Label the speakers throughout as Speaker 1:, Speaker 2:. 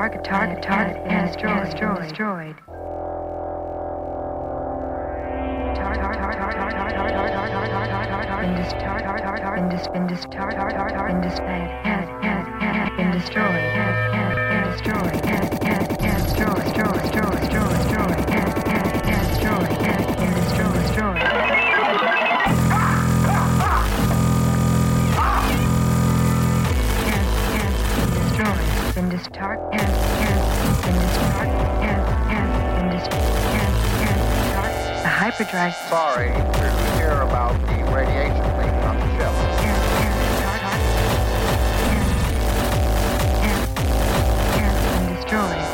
Speaker 1: target target been displayed has has has been destroyed been destroyed The hyperdrive
Speaker 2: Sorry to hear about the radiation leak on the ship.
Speaker 1: been destroyed.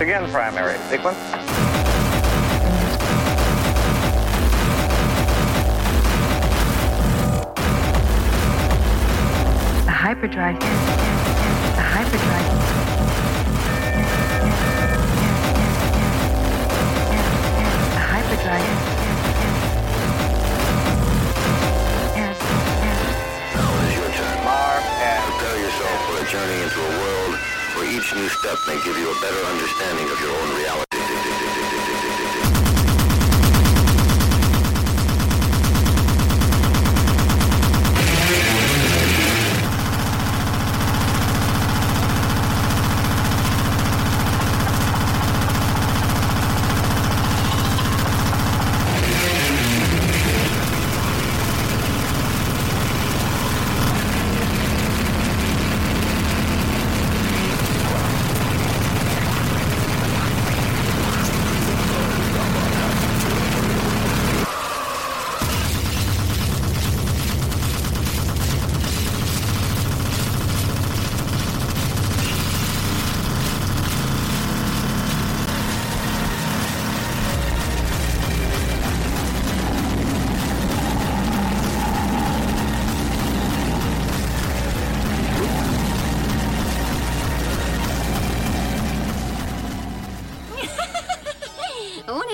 Speaker 2: Begin primary sequence.
Speaker 3: Yourself for a journey into a world where each new step may give you a better understanding of your own reality.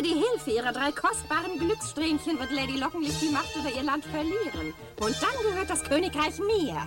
Speaker 4: Ohne die Hilfe ihrer drei kostbaren Glückssträhnchen wird Lady Lockenlicht die Macht über ihr Land verlieren. Und dann gehört das Königreich mir.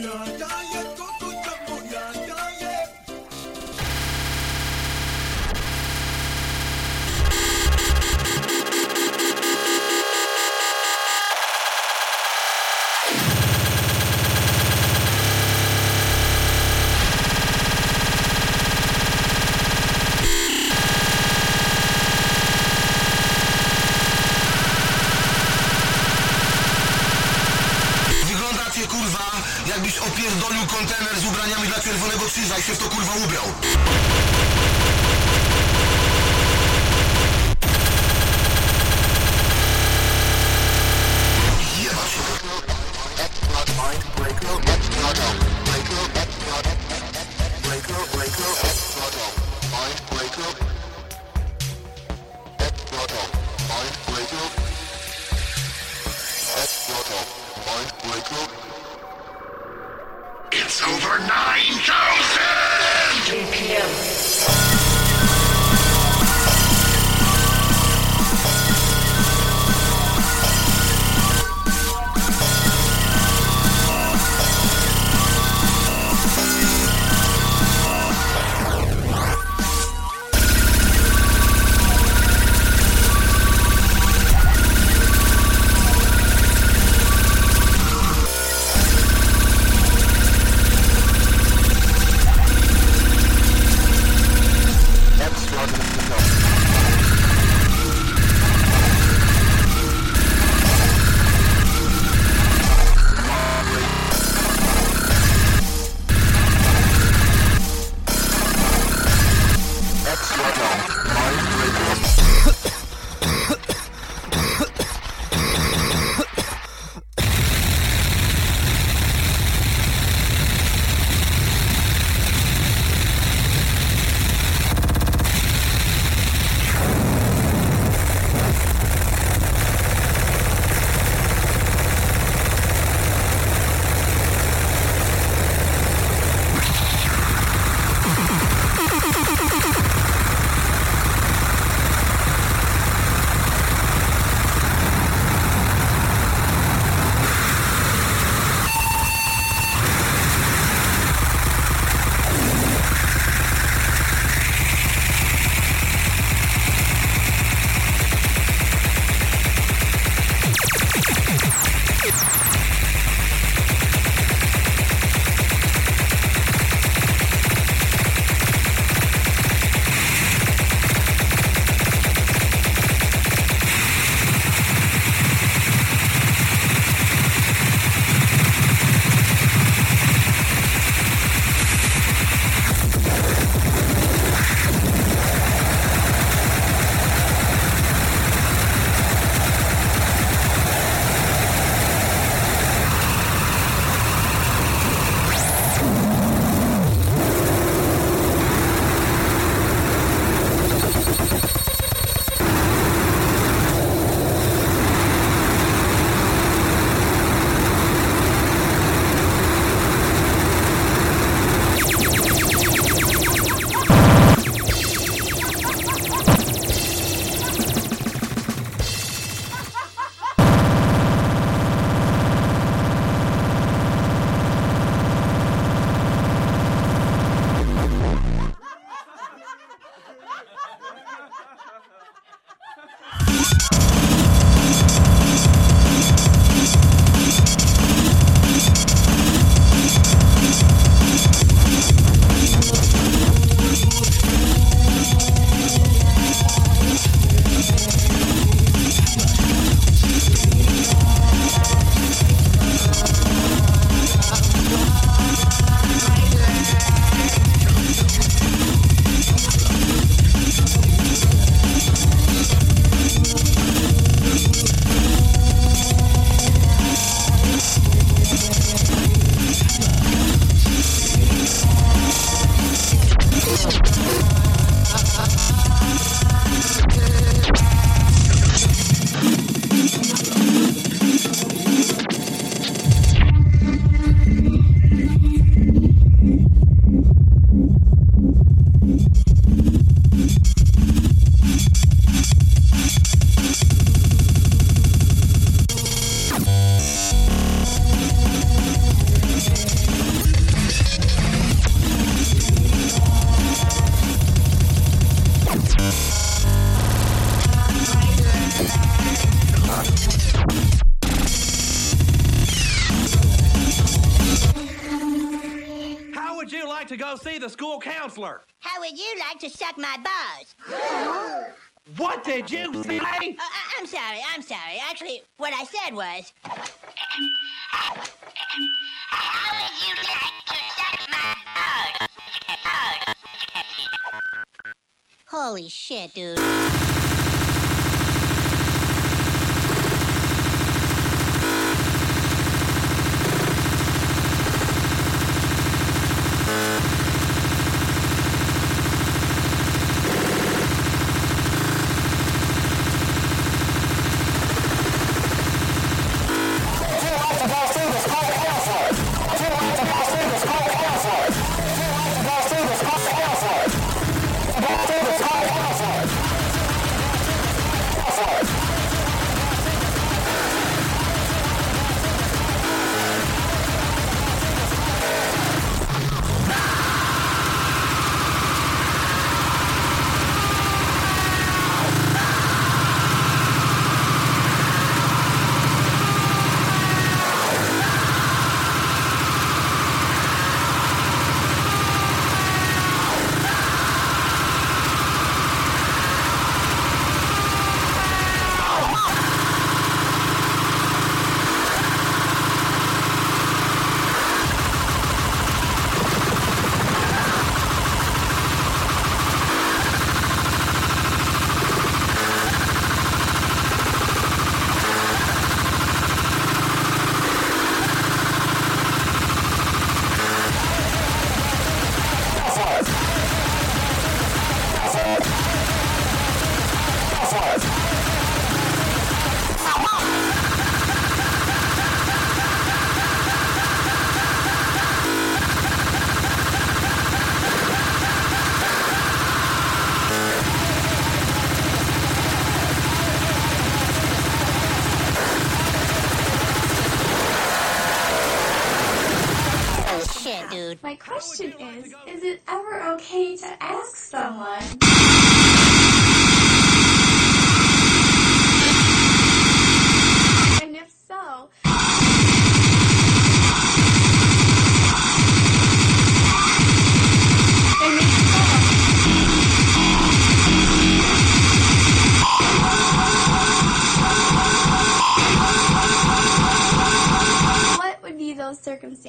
Speaker 5: Wyglądacie
Speaker 6: go see the school counselor.
Speaker 7: How would you like to suck my balls?
Speaker 6: What did you say?
Speaker 7: Uh, I- I'm sorry, I'm sorry. Actually, what I said was. How would you like to suck my balls? Holy shit, dude.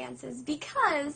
Speaker 8: Circumstances? Because